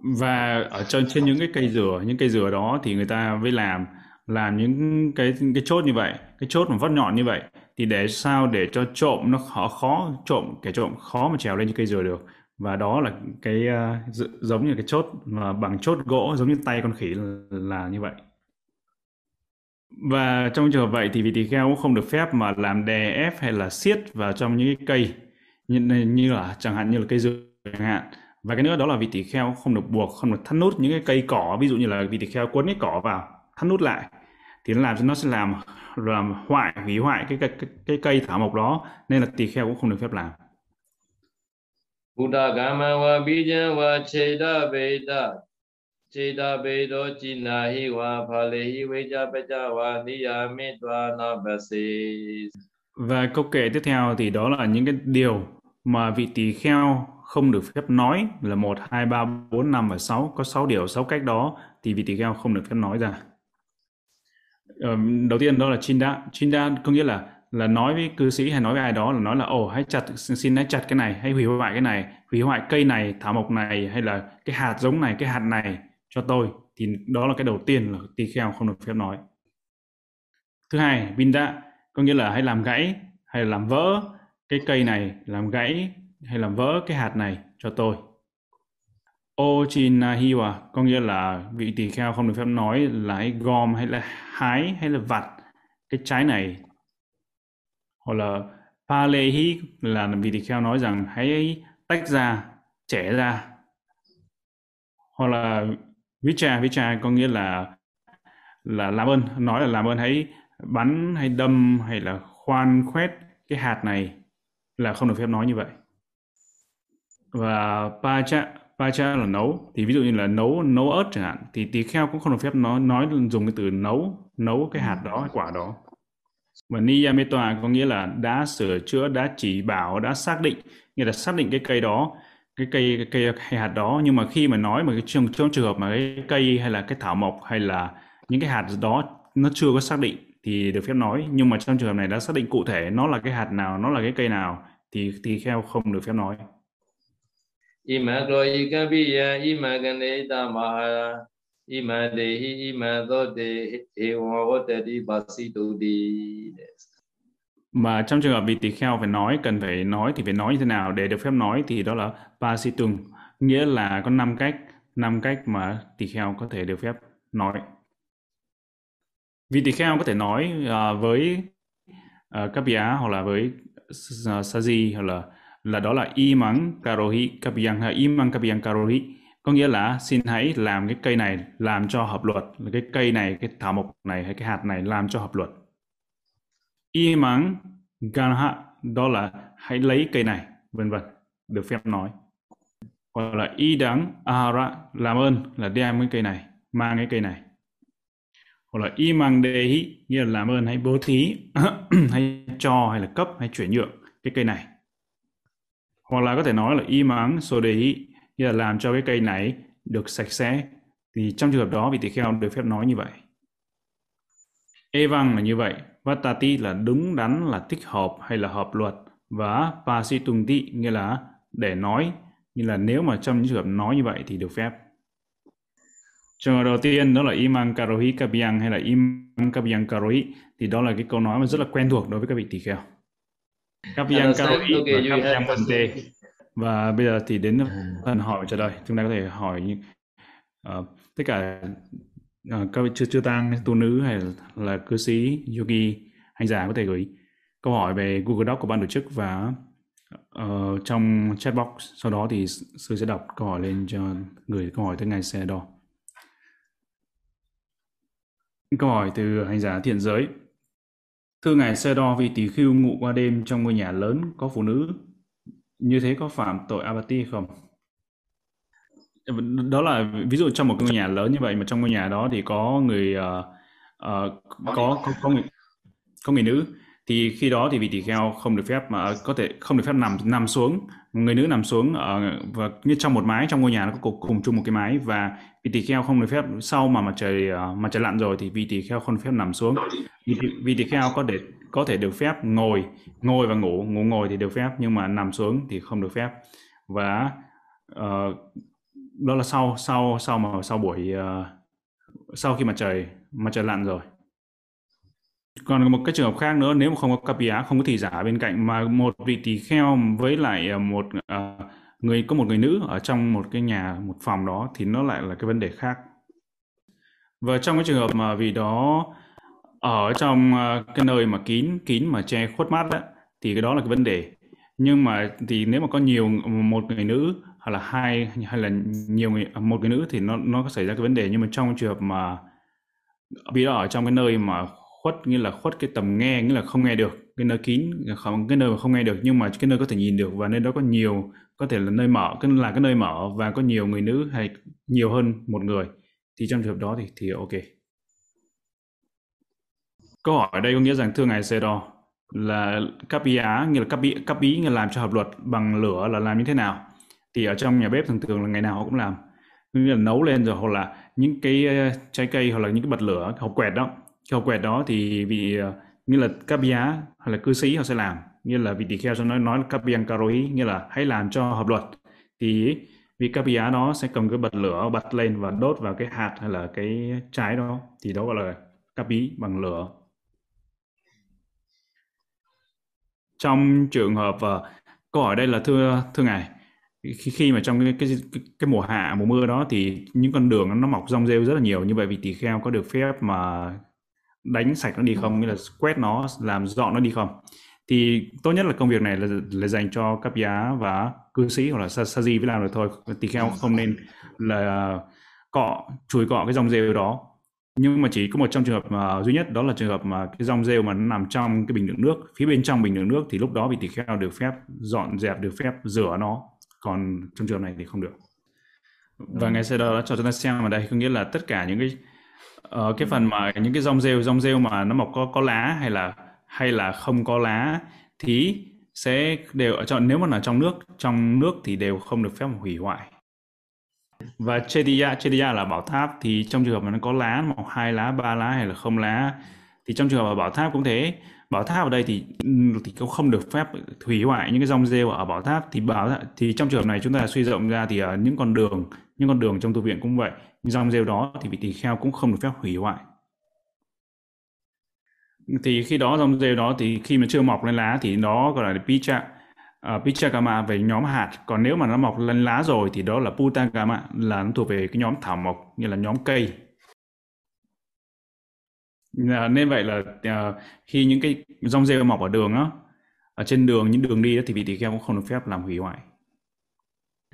Speaker 2: và ở trên trên những cái cây dừa những cây dừa đó thì người ta mới làm làm những cái cái chốt như vậy cái chốt mà vắt nhọn như vậy. Thì để sao để cho trộm nó khó khó trộm kẻ trộm khó mà trèo lên những cây dừa được. Và đó là cái uh, giống như cái chốt mà bằng chốt gỗ giống như tay con khỉ là, là như vậy. Và trong trường hợp vậy thì vị tỳ kheo cũng không được phép mà làm đè ép hay là siết vào trong những cái cây như, như là chẳng hạn như là cây dừa chẳng hạn và cái nữa đó là vị tỳ kheo không được buộc không được thắt nút những cái cây cỏ ví dụ như là vị tỳ kheo quấn cái cỏ vào thắt nút lại. Thì nó làm cho nó sẽ làm làm hoại hủy hoại cái cái, cái, cái cây thảo mộc đó nên là tỳ kheo cũng không được phép làm.
Speaker 1: Buddha Gama wa Bijan wa Cheda Veda. Cheda Vedo China hi wa Phale hi Veja Pacha wa Niyamitva Nabasi.
Speaker 2: Và câu kệ tiếp theo thì đó là những cái điều mà vị tỳ kheo không được phép nói là 1, 2, 3, 4, 5 và 6. Có 6 điều, 6 cách đó thì vị tỳ kheo không được phép nói ra. Đầu tiên đó là Chinda. Chinda có nghĩa là là nói với cư sĩ hay nói với ai đó là nói là ồ hãy chặt xin hãy chặt cái này hãy hủy hoại cái này hủy hoại cây này thảo mộc này hay là cái hạt giống này cái hạt này cho tôi thì đó là cái đầu tiên là tỳ kheo không được phép nói thứ hai vinda có nghĩa là hãy làm gãy hay là làm vỡ cái cây này làm gãy hay làm vỡ cái hạt này cho tôi. Ochinahiwa, có nghĩa là vị tỳ kheo không được phép nói là hãy gom hay là hái hay là vặt cái trái này. Hoặc là Palehi là vị tỳ kheo nói rằng hãy tách ra trẻ ra. Hoặc là vicha vicha có nghĩa là là làm ơn, nói là làm ơn hãy bắn hay đâm hay là khoan khoét cái hạt này là không được phép nói như vậy và pacha pacha là nấu. Thì ví dụ như là nấu nấu ớt chẳng hạn thì tỳ kheo cũng không được phép nói nói dùng cái từ nấu nấu cái hạt đó cái quả đó. Và Niyameta có nghĩa là đã sửa chữa, đã chỉ bảo, đã xác định, nghĩa là xác định cái cây đó cái cây cái cây hay hạt đó. Nhưng mà khi mà nói mà cái trong, trong trường hợp mà cái cây hay là cái thảo mộc hay là những cái hạt đó nó chưa có xác định thì được phép nói. Nhưng mà trong trường hợp này đã xác định cụ thể nó là cái hạt nào nó là cái cây nào thì thì kheo không được phép nói
Speaker 1: ima kloyi kapiya ima kane tamahara ima dehi ima tote hewa otati basi tudi
Speaker 2: mà trong trường hợp vị tỳ kheo phải nói cần phải nói thì phải nói như thế nào? Để được phép nói thì đó là pasitung nghĩa là có năm cách năm cách mà tỳ kheo có thể được phép nói. Vị tỳ kheo có thể nói uh, với uh, các bia hoặc là với uh, di hoặc là là đó là imang karohi kapiyang hay imang kapiyang karohi có nghĩa là xin hãy làm cái cây này làm cho hợp luật, là cái cây này, cái thảo mộc này hay cái hạt này làm cho hợp luật. Imang ganha đó là hãy lấy cây này, vân vân, được phép nói. Hoặc là y đắng ahara, làm ơn là đem cái cây này, mang cái cây này. Hoặc là y mang dehi, nghĩa là làm ơn, hãy bố thí hay cho hay là cấp, hay chuyển nhượng cái cây này hoặc là có thể nói là y mắng sô đề ý như là làm cho cái cây này được sạch sẽ. Thì trong trường hợp đó vị tỳ kheo được phép nói như vậy. Evang là như vậy, Vatati là đúng đắn là thích hợp hay là hợp luật. Và Pasitunti nghĩa là để nói. Như là nếu mà trong những trường hợp nói như vậy thì được phép. Trường hợp đầu tiên đó là Imang Karohi Kabiyang hay là Imang Kabiyang Karohi thì đó là cái câu nói mà rất là quen thuộc đối với các vị tỳ kheo. Kapian Karoi và Kapian Pante. Và bây giờ thì đến phần hỏi trả lời. Chúng ta có thể hỏi uh, tất cả uh, các chưa chưa tăng tu nữ hay là, là cư sĩ yogi hành giả có thể gửi câu hỏi về Google Doc của ban tổ chức và uh, trong chat box. Sau đó thì sư sẽ đọc câu hỏi lên cho người câu hỏi tới ngài xe đo. Câu hỏi từ hành giả thiện giới Thưa ngài Sê Đo vì tỷ khưu ngụ qua đêm trong ngôi nhà lớn có phụ nữ, như thế có phạm tội abati không? Đó là ví dụ trong một ngôi nhà lớn như vậy mà trong ngôi nhà đó thì có người uh, uh, có có có người, có người nữ thì khi đó thì vị tỳ kheo không được phép mà có thể không được phép nằm nằm xuống người nữ nằm xuống ở và như trong một mái trong ngôi nhà nó có cùng, cùng chung một cái mái và vị tỳ kheo không được phép sau mà mặt trời ờ, mặt trời lặn rồi thì vị tỳ kheo không được phép nằm xuống. Vị, vị tỳ kheo có để có thể được phép ngồi ngồi và ngủ ngủ ngồi thì được phép nhưng mà nằm xuống thì không được phép. Và uh, đó là sau sau sau mà sau buổi uh, sau khi mặt trời mặt trời lặn rồi còn một cái trường hợp khác nữa nếu mà không có KPI không có thị giả bên cạnh mà một vị tỳ kheo với lại ờ, một uh, người có một người nữ ở trong một cái nhà một phòng đó thì nó lại là cái vấn đề khác. Và trong cái trường hợp mà vì đó ở trong ờ, cái nơi mà kín kín mà che khuất mắt đó, thì cái đó là cái vấn đề. Nhưng mà thì nếu mà có nhiều một người nữ hoặc là hai hay là nhiều người một người nữ thì nó nó có xảy ra cái vấn đề. Nhưng mà trong trường hợp mà vì đó ở trong cái nơi mà khuất nghĩa là khuất cái tầm nghe nghĩa là không nghe được. Cái nơi kín không cái nơi mà không nghe được nhưng mà cái nơi có thể nhìn được và nơi đó có nhiều có thể là nơi mở cái là cái nơi mở và có nhiều người nữ hay nhiều hơn một người. Thì trong trường hợp đó thì thì ok. Câu hỏi ở đây có nghĩa rằng thưa ngài Sero là cắp ý á nghĩa là cắp ý, cắp ý nghĩa là làm cho hợp luật bằng lửa là làm như thế nào? Thì ở trong nhà bếp thường thường là ngày nào họ cũng làm. Nghĩa là nấu lên rồi hoặc là những cái ờ, trái cây hoặc là những cái bật lửa hộp quẹt đó cái hộp quẹt đó thì vị ờ, như là Kapia hay là cư sĩ họ sẽ làm. Như là vị tỳ kheo sẽ nói nói Kapiang Karoi nghĩa là hãy làm cho hợp luật. Thì vị Kapia đó sẽ cầm cái bật lửa bật lên và đốt vào cái hạt hay là cái trái đó. Thì đó gọi là Kapi bằng lửa. Trong trường hợp uh, câu hỏi đây là thưa thưa ngài khi, khi mà trong cái cái cái mùa hạ mùa mưa đó thì những con đường nó mọc rong rêu rất là nhiều. Như vậy vị tỳ kheo có được phép mà đánh sạch nó đi không? Nghĩa là quét nó làm dọn nó đi không? Thì tốt nhất là công việc này là, là dành cho cấp giá và cư sĩ hoặc là sa, di với làm được thôi. Tỳ kheo không nên là cọ chùi cọ cái dòng rêu đó. Nhưng mà chỉ có một trong trường hợp mà duy nhất đó là trường hợp mà cái dòng rêu mà nó nằm trong cái bình đựng nước phía bên trong bình đựng nước thì lúc đó vị tỳ kheo được phép dọn dẹp được phép rửa nó. Còn trong trường này thì không được. Và ngày sau đó cho chúng ta xem ở đây có nghĩa là tất cả những cái uh, cái phần mà những cái rong rêu rong rêu mà nó mọc có có lá hay là hay là không có lá thì sẽ đều ở trong nếu mà là trong nước trong nước thì đều không được phép hủy hoại. Và Chediya Chediya là bảo tháp thì trong trường hợp mà nó có lá một hai lá ba lá hay là không lá thì trong trường hợp mà bảo tháp cũng thế. Bảo tháp ở đây thì thì cũng không được phép hủy hoại những cái rong rêu ở bảo tháp thì bảo thì trong trường hợp này chúng ta suy rộng ra thì ở những con đường những con đường trong tu viện cũng vậy dòng rong rêu đó thì vị tỳ kheo cũng không được phép hủy hoại. Thì khi đó rong rêu đó thì khi mà chưa mọc lên lá thì nó gọi là picha à, uh, pichakama về nhóm hạt. Còn nếu mà nó mọc lên lá rồi thì đó là putagama là nó thuộc về cái nhóm thảo mộc như là nhóm cây. À, nên vậy là uh, khi những cái rong rêu mọc ở đường á ở trên đường những đường đi đó, thì vị tỳ kheo cũng không được phép làm hủy hoại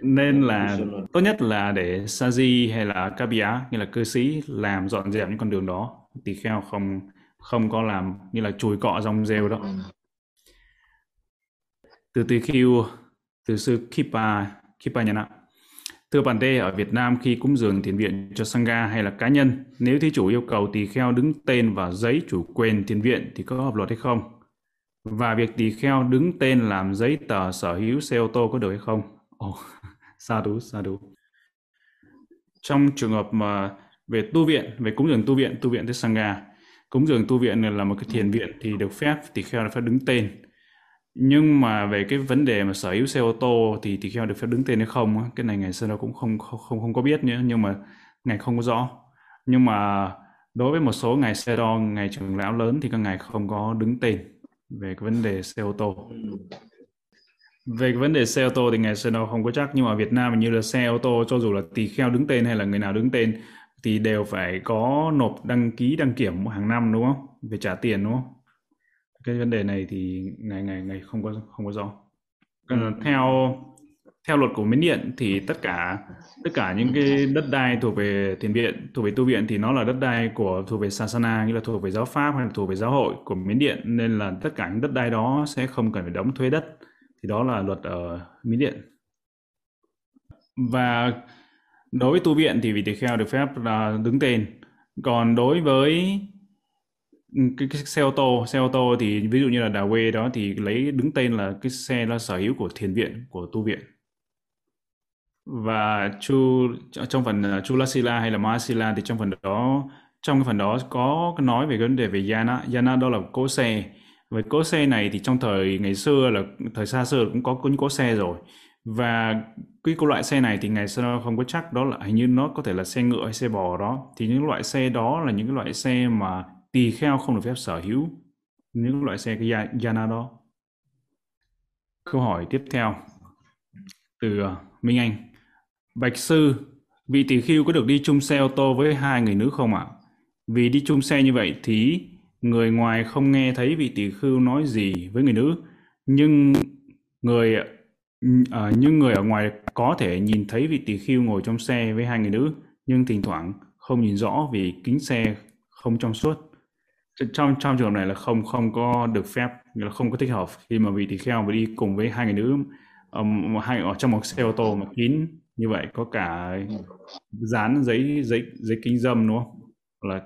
Speaker 2: nên là tốt nhất là để saji hay là kabia như là cư sĩ làm dọn dẹp những con đường đó. Tỳ kheo không không có làm như là chùi cọ rong rêu đó. Từ tỳ khưu từ sư Kipa Kipa Nhana Thưa bạn Tê, ở Việt Nam khi cúng dường thiền viện cho Sangha hay là cá nhân, nếu thí chủ yêu cầu tỳ kheo đứng tên vào giấy chủ quyền thiền viện thì có hợp luật hay không? Và việc tỳ kheo đứng tên làm giấy tờ sở hữu xe ô tô có được hay không? Ồ, oh, sa đúng, sa đúng. Trong trường hợp mà về tu viện, về cúng dường tu viện, tu viện tới Sangha, cúng dường tu viện là một cái thiền viện thì được phép tỳ kheo là phải đứng tên. Nhưng mà về cái vấn đề mà sở hữu xe ô tô thì tỳ kheo được phép đứng tên hay không cái này ngày xưa nó cũng không không không, không có biết nữa nhưng mà ngài không có rõ. Nhưng mà đối với một số ngài xe đo ngài trưởng lão lớn thì các ngài không có đứng tên về cái vấn đề xe ô tô. Ừ về cái vấn đề xe ô tô thì ngài xe đo không có chắc nhưng mà ở Việt Nam như là xe ô tô cho dù là tỳ kheo đứng tên hay là người nào đứng tên thì đều phải có nộp đăng ký đăng kiểm hàng năm đúng không? Phải trả tiền đúng không? Cái vấn đề này thì ngày ngày ngày không có không có rõ. Ừ. theo theo luật của miến điện thì tất cả tất cả những cái đất đai thuộc về thiền viện thuộc về tu viện thì nó là đất đai của thuộc về sasana như là thuộc về giáo pháp hay là thuộc về giáo hội của miến điện nên là tất cả những đất đai đó sẽ không cần phải đóng thuế đất thì đó là luật ờ, ở Mỹ điện. Và đối với tu viện thì vị tỳ kheo được phép là đứng tên. Còn đối với ừ, cái, cái xe ô tô xe ô tô thì ví dụ như là đà quê đó thì lấy đứng tên là cái xe là sở hữu của thiền viện của tu viện. Và chu trong phần ờ, uh, Chulasila hay là Mahasila thì trong phần đó trong cái phần đó có nói về vấn đề về Yana. Yana đó là cố xe về cỗ xe này thì trong thời ngày xưa là thời xa xưa cũng có những cỗ xe rồi và cái loại xe này thì ngày xưa không có chắc đó là hình như nó có thể là xe ngựa hay xe bò đó thì những loại xe đó là những cái loại xe mà tỳ kheo không được phép sở hữu những loại xe cái Yana đó. Câu hỏi tiếp theo từ ờ, Minh Anh. Bạch sư, vị tỳ khưu có được đi chung xe ô tô với hai người nữ không ạ? Vì đi chung xe như vậy thì người ngoài không nghe thấy vị tỳ khưu nói gì với người nữ, nhưng người uh, nhưng người ở ngoài có thể nhìn thấy vị tỳ khưu ngồi trong xe với hai người nữ, nhưng thỉnh thoảng không nhìn rõ vì kính xe không trong suốt. Trong trong trường hợp này là không không có được phép là không có thích hợp khi mà vị tỳ kheo mà đi cùng với hai người nữ um, hai ở trong một xe ô tô mà kín như vậy có cả dán giấy giấy giấy kính dâm đúng không? Là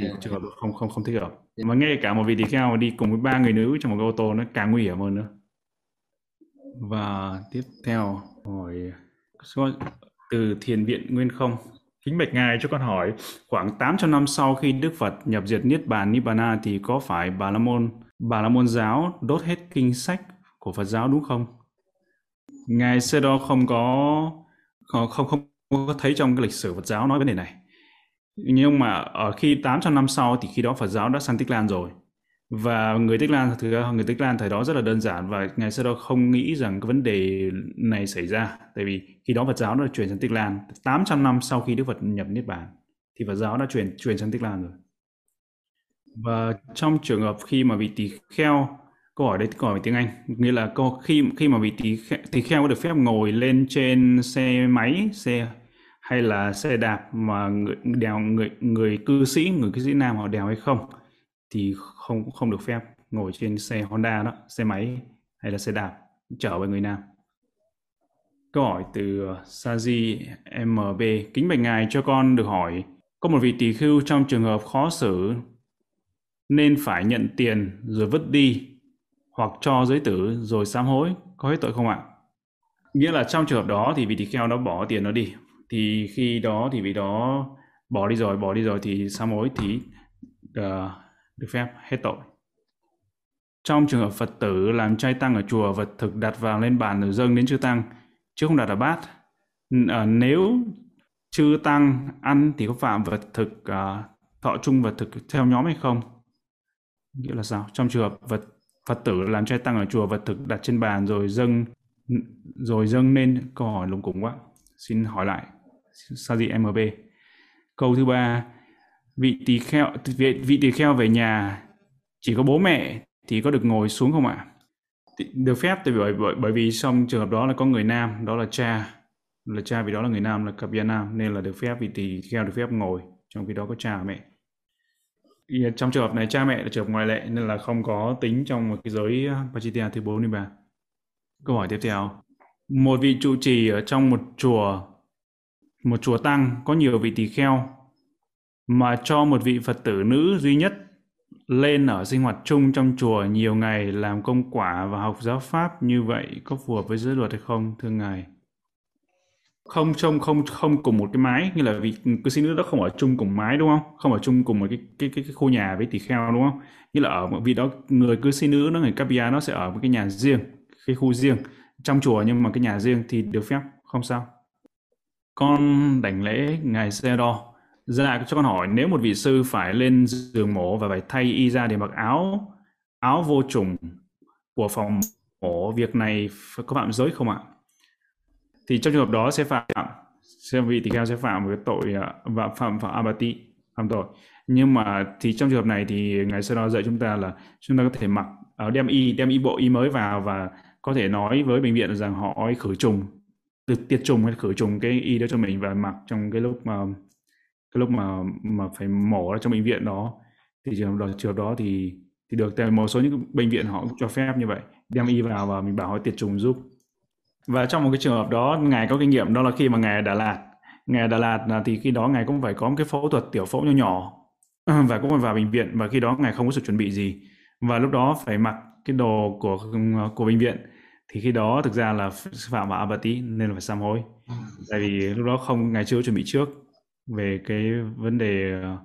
Speaker 2: thì trường hợp không không không thích hợp. Mà ngay cả một vị tỳ kheo đi cùng với ba người nữ trong một cái ô tô nó càng nguy hiểm hơn nữa. Và tiếp theo hỏi từ thiền viện nguyên không. Kính bạch ngài cho con hỏi, khoảng 800 năm sau khi Đức Phật nhập diệt Niết Bàn Nibbana thì có phải Bà La Môn, Bà La Môn giáo đốt hết kinh sách của Phật giáo đúng không? Ngài Sê Đo không có không, không không có thấy trong cái lịch sử Phật giáo nói vấn đề này. Nhưng mà ở khi 800 năm sau thì khi đó Phật giáo đã sang Tích Lan rồi. Và người Tích Lan thực ra người Tích Lan thời đó rất là đơn giản và ngày sau đó không nghĩ rằng cái vấn đề này xảy ra. Tại vì khi đó Phật giáo đã truyền sang Tích Lan. 800 năm sau khi Đức Phật nhập Niết Bàn thì Phật giáo đã truyền truyền sang Tích Lan rồi. Và trong trường hợp khi mà vị tỳ kheo câu hỏi đấy câu hỏi tiếng Anh nghĩa là câu khi khi mà vị tỳ kheo, tỳ kheo có được phép ngồi lên trên xe máy xe hay là xe đạp mà người đèo người người cư sĩ người cư sĩ nam họ đèo hay không thì không không được phép ngồi trên xe Honda đó, xe máy hay là xe đạp chở với người nam. Câu hỏi từ ờ, Saji MB. Kính bạch ngài cho con được hỏi, có một vị tỳ khưu trong trường hợp khó xử nên phải nhận tiền rồi vứt đi hoặc cho giới tử rồi sám hối có hết tội không ạ? Nghĩa là trong trường hợp đó thì vị tỳ kheo đó bỏ tiền nó đi thì khi đó thì vì đó bỏ đi rồi bỏ đi rồi thì sám hối thì uh, ờ, được phép hết tội. Trong trường hợp Phật tử làm chay tăng ở chùa vật thực đặt vào lên bàn rồi dâng đến chư tăng chứ không đặt ở bát. uh, nếu chư tăng ăn thì có phạm vật thực uh, thọ chung vật thực theo nhóm hay không? Nghĩa là sao? Trong trường hợp vật Phật tử làm chay tăng ở chùa vật thực đặt trên bàn rồi dâng rồi dâng lên câu hỏi lùng cúng quá. Xin hỏi lại. Sa gì MB. Câu thứ ba, vị tỳ kheo vị, vị tỳ kheo về nhà chỉ có bố mẹ thì có được ngồi xuống không ạ? Được phép tại bởi, bởi bởi vì trong trường hợp đó là có người nam, đó là cha, là cha vì đó là người nam là cặp gia nam nên là được phép vị tỳ kheo được phép ngồi, trong khi đó có cha và mẹ. Trong trường hợp này cha mẹ là trường hợp ngoại lệ nên là không có tính trong một cái giới à, Pachitia thứ 43. Câu hỏi tiếp theo. Một vị trụ trì ở trong một chùa, một chùa tăng có nhiều vị tỳ kheo mà cho một vị Phật tử nữ duy nhất lên ở sinh hoạt chung trong chùa nhiều ngày làm công quả và học giáo pháp như vậy có phù hợp với giới luật hay không thưa ngài? Không trông không không cùng một cái mái như là vì cư sĩ nữ đó không ở chung cùng mái đúng không? Không ở chung cùng một cái cái cái, cái khu nhà với tỳ kheo đúng không? Như là ở vì vị đó người cư sĩ nữ nó người capia nó sẽ ở một cái nhà riêng cái khu riêng trong chùa nhưng mà cái nhà riêng thì được phép không sao con đảnh lễ ngài xe đo Dạ, cho con hỏi nếu một vị sư phải lên giường mổ và phải thay y ra để mặc áo áo vô trùng của phòng mổ, việc này có phạm giới không ạ? Thì trong trường hợp đó sẽ phạm sẽ vị tỳ kheo sẽ phạm với tội à, và phạm phạm abati phạm tội. Nhưng mà thì trong trường hợp này thì ngài sẽ đó dạy chúng ta là chúng ta có thể mặc à, đem y đem y bộ y mới vào và có thể nói với bệnh viện rằng họ khử trùng tiệt trùng hay khử trùng cái y đó cho mình và mặc trong cái lúc mà, cái lúc mà mà phải mổ ở trong bệnh viện đó. Thì trường hợp trường đó thì thì được, tại một số những bệnh viện họ cũng cho phép như vậy, đem y vào và mình bảo họ tiệt trùng giúp. Và trong một cái trường hợp đó, ngài có kinh nghiệm đó là khi mà ngài ở Đà Lạt, ngài ở Đà Lạt là thì khi đó ngài cũng phải có một cái phẫu thuật tiểu phẫu nhỏ nhỏ, và cũng phải vào bệnh viện và khi đó ngài không có sự chuẩn bị gì. Và lúc đó phải mặc cái đồ của của bệnh viện thì khi đó thực ra là phạm vào abati nên là phải sám hối. Tại vì lúc đó không ngài chưa chuẩn bị trước về cái vấn đề ờ,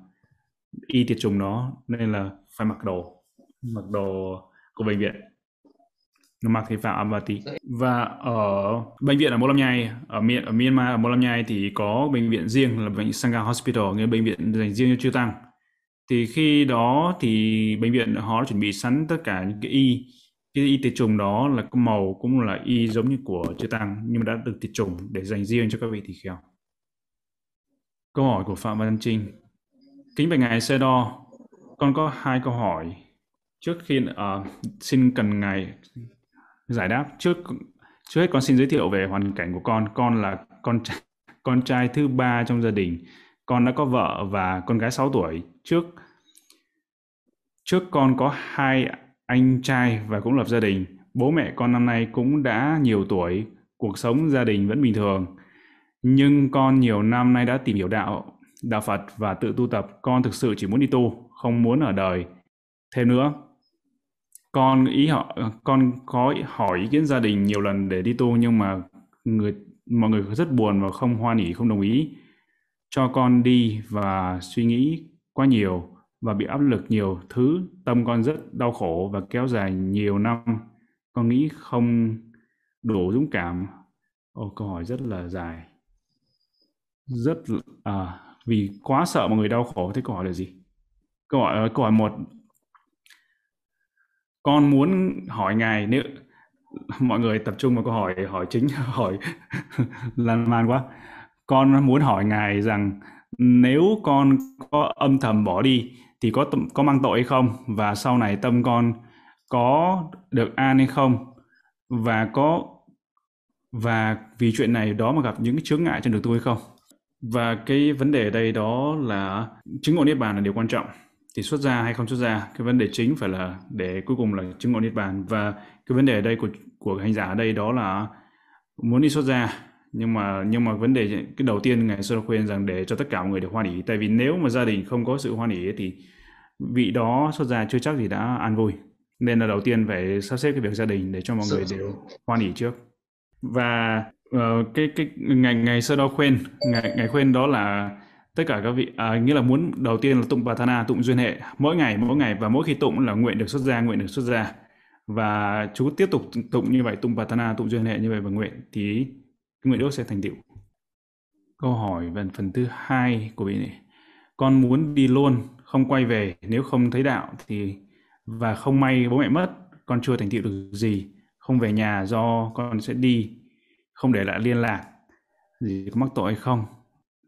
Speaker 2: y tiệt trùng đó nên là phải mặc đồ mặc đồ của bệnh viện. Nó mặc thì phạm Amati và ở bệnh viện ở Mô Lam Nhai ở miền ở Myanmar ở Mô Lam Nhai thì có bệnh viện riêng là bệnh Sangha Hospital nghĩa bệnh viện dành riêng cho chư tăng. Thì khi đó thì bệnh viện họ chuẩn bị sẵn tất cả những cái y cái y tiệt trùng đó là cái màu cũng là y giống như của chư tăng nhưng mà đã được tiệt trùng để dành riêng cho các vị tỳ kheo Câu hỏi của Phạm Văn Trinh. Kính bạch Ngài xe Đo, con có hai câu hỏi. Trước khi uh, xin cần Ngài giải đáp. Trước trước hết con xin giới thiệu về hoàn cảnh của con. Con là con con trai thứ ba trong gia đình. Con đã có vợ và con gái 6 tuổi. Trước trước con có hai anh trai và cũng lập gia đình. Bố mẹ con năm nay cũng đã nhiều tuổi, cuộc sống gia đình vẫn bình thường nhưng con nhiều năm nay đã tìm hiểu đạo, đạo Phật và tự tu tập. Con thực sự chỉ muốn đi tu, không muốn ở đời. Thêm nữa, con ý họ con có hỏi ý kiến gia đình nhiều lần để đi tu nhưng mà người mọi người rất buồn và không hoan hỉ không đồng ý cho con đi và suy nghĩ quá nhiều và bị áp lực nhiều thứ tâm con rất đau khổ và kéo dài nhiều năm. Con nghĩ không đủ dũng cảm. Ồ, câu hỏi rất là dài. Rất à, vì quá sợ mọi người đau khổ thế câu hỏi là gì? Câu hỏi ờ, câu hỏi một. Con muốn hỏi ngài nếu mọi người tập trung vào câu hỏi hỏi chính hỏi lan man quá. Con muốn hỏi ngài rằng nếu con có âm thầm bỏ đi thì có có mang tội hay không? Và sau này tâm con có được an hay không? Và có, và vì chuyện này đó mà gặp những chướng ngại trên đường tu hay không? Và cái vấn đề ở đây đó là chứng ngộ niết bàn là điều quan trọng. Thì xuất gia hay không xuất gia, cái vấn đề chính phải là để cuối cùng là chứng ngộ niết bàn. Và cái vấn đề ở đây của của hành giả ở đây đó là muốn đi xuất gia nhưng mà nhưng mà vấn đề cái đầu tiên ngài sơ khuyên rằng để cho tất cả mọi người được hoan hỷ. Tại vì nếu mà gia đình không có sự hoan hỷ thì vị đó xuất gia chưa chắc gì đã an vui. Nên là đầu tiên phải sắp xếp cái việc gia đình để cho mọi người đều hoan hỉ trước. Và uh, cái cái ngày ngày sơ đó khuyên ngày ngày khuyên đó là tất cả các vị à, nghĩa là muốn đầu tiên là tụng Patana tụng duyên hệ. Mỗi ngày mỗi ngày và mỗi khi tụng là nguyện được xuất gia nguyện được xuất gia. Và chú tiếp tục tụng như vậy tụng Patana tụng duyên hệ như vậy và nguyện. Thì nguyện ước sẽ thành tựu. Câu hỏi về phần thứ hai của vị này. Con muốn đi luôn, không quay về, nếu không thấy đạo thì, và không may bố mẹ mất, con chưa thành tựu được gì. Không về nhà do con sẽ đi, không để lại liên lạc. Gì, có mắc tội hay không?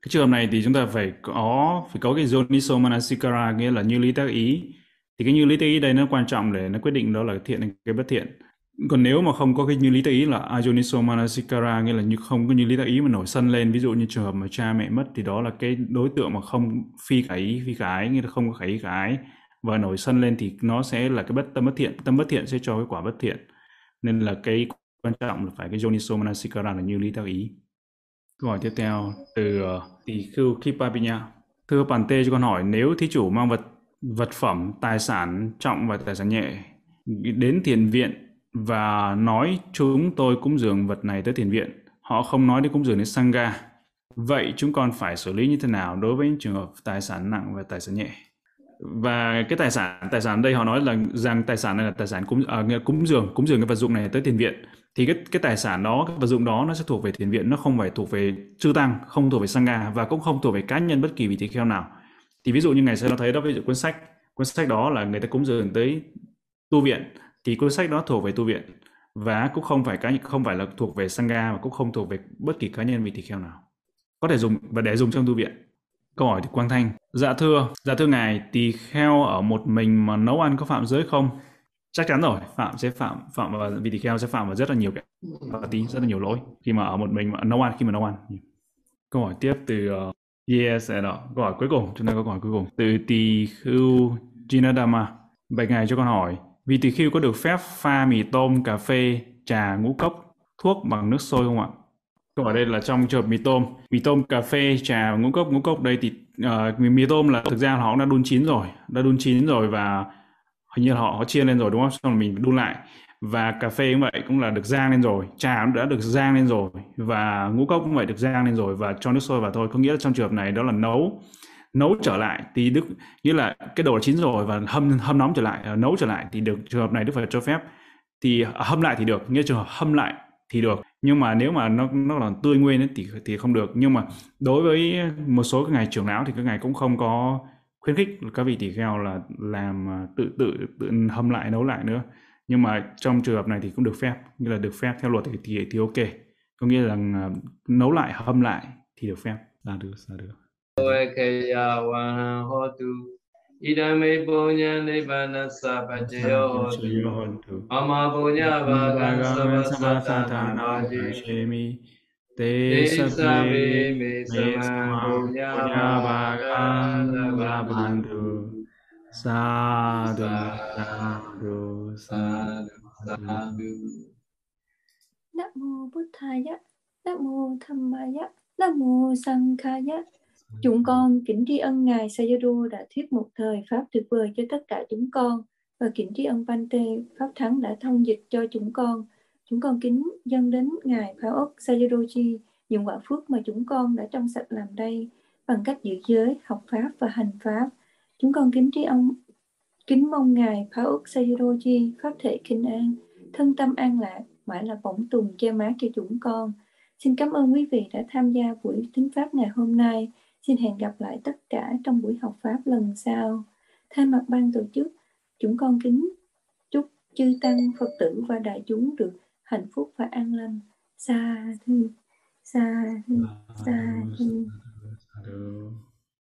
Speaker 2: Cái trường hợp này thì chúng ta phải có phải có cái Joniso Manasikara, nghĩa là như lý tác ý. Thì cái như lý tác ý đây nó quan trọng để nó quyết định đó là thiện hay cái bất thiện còn nếu mà không có cái như lý tại ý là ajoniso Manasikara nghĩa là như không có như lý tại ý mà nổi sân lên, ví dụ như trường hợp mà cha mẹ mất thì đó là cái đối tượng mà không phi khả ý, phi khả ái, nghĩa là không có khả ý, khả ái. Và nổi sân lên thì nó sẽ là cái bất, tâm bất thiện, tâm bất thiện sẽ cho cái quả bất thiện. Nên là cái quan trọng là phải cái joniso Manasikara là như lý tại ý. Câu hỏi tiếp theo, từ ờ, tỷ khưu Kipapinya thưa bản tê cho con hỏi, nếu thí chủ mang vật vật phẩm, tài sản, trọng và tài sản nhẹ, đến thiền viện và nói chúng tôi cúng dường vật này tới thiền viện. Họ không nói đến cúng dường đến sangha. Vậy chúng con phải xử lý như thế nào đối với những trường hợp tài sản nặng và tài sản nhẹ? Và cái tài sản tài sản đây họ nói là rằng tài sản này là tài sản cúng à, cúng dường cúng dường cái vật dụng này tới tiền viện. Thì cái cái tài sản đó cái vật dụng đó nó sẽ thuộc về tiền viện nó không phải thuộc về chư tăng không thuộc về sangha và cũng không thuộc về cá nhân bất kỳ vị tỳ kheo nào. Thì ví dụ như ngày xưa nó thấy đó ví dụ cuốn sách. Cuốn sách đó là người ta cúng dường tới tu viện thì cuốn sách đó thuộc về tu viện và cũng không phải cá không phải là thuộc về sangha và cũng không thuộc về bất kỳ cá nhân vị tỳ kheo nào có thể dùng và để dùng trong tu viện Câu hỏi từ Quang Thanh. Dạ thưa, dạ thưa ngài, tỳ kheo ở một mình mà nấu ăn có phạm giới không? Chắc chắn rồi, phạm sẽ phạm phạm và vị tỳ kheo sẽ phạm vào rất là nhiều cái và tí rất là nhiều lỗi khi mà ở một mình mà nấu ăn khi mà nấu ăn. Câu hỏi tiếp từ uh, yes đó. Câu hỏi cuối cùng, chúng ta có câu hỏi cuối cùng từ tỳ khưu Jinadama. Bạch ngài cho con hỏi, vì tỳ khưu có được phép pha mì tôm, cà phê, trà, ngũ cốc, thuốc bằng nước sôi không ạ? Câu ở đây là trong trường hợp mì tôm, mì tôm, cà phê, trà, ngũ cốc, ngũ cốc đây thì uh, mì tôm là thực ra họ cũng đã đun chín rồi, đã đun chín rồi và hình như họ họ chia lên rồi đúng không? Xong rồi mình đun lại và cà phê cũng vậy cũng là được rang lên rồi, trà cũng đã được rang lên rồi và ngũ cốc cũng vậy được rang lên rồi và cho nước sôi vào thôi. Có nghĩa là trong trường hợp này đó là nấu nấu trở lại thì đức nghĩa là cái đồ là chín rồi và hâm hâm nóng trở lại ờ, nấu trở lại thì được trường hợp này đức phải cho phép. Thì ờ, hâm lại thì được nghĩa trường hợp hâm lại thì được. Nhưng mà nếu mà nó nó còn tươi nguyên ấy, thì thì không được. Nhưng mà đối với một số cái ngày trưởng lão thì các ngày cũng không có khuyến khích. Các vị tỷ kheo là làm ờ, tự tự tự hâm lại nấu lại nữa. Nhưng mà trong trường hợp này thì cũng được phép như là được phép theo luật thì thì, thì ok. Có nghĩa là nấu lại hâm lại thì được phép. Là được là được.
Speaker 1: Idame punya nibbana sapajayo hotu. Ama punya bhagan sabasatana jishemi. Te sabi me sama punya bhagan labhantu. Sadhu, sadhu, sadhu, sadhu.
Speaker 3: Nam mô Bụt Thaya, Nam mô Dhammaya, Nam mô Sankhaya. Chúng con kính tri ân Ngài Sayadaw đã thuyết một thời Pháp tuyệt vời cho tất cả chúng con và kính tri ân Pante Pháp Thắng đã thông dịch cho chúng con. Chúng con kính dâng đến Ngài Pháo ốc Sayadaw những quả phước mà chúng con đã trong sạch làm đây bằng cách giữ giới, học Pháp và hành Pháp. Chúng con kính tri ân kính mong Ngài Pháo ốc Sayadaw Pháp thể kinh an, thân tâm an lạc, mãi là bổng tùng che mát cho chúng con. Xin cảm ơn quý vị đã tham gia buổi thính Pháp ngày hôm nay. Xin hẹn gặp lại tất cả trong buổi học Pháp lần sau. Thay mặt ban tổ chức, chúng con kính chúc chư Tăng, Phật tử và đại chúng được hạnh phúc và an lành. Sa thư, sa thư, sa thư.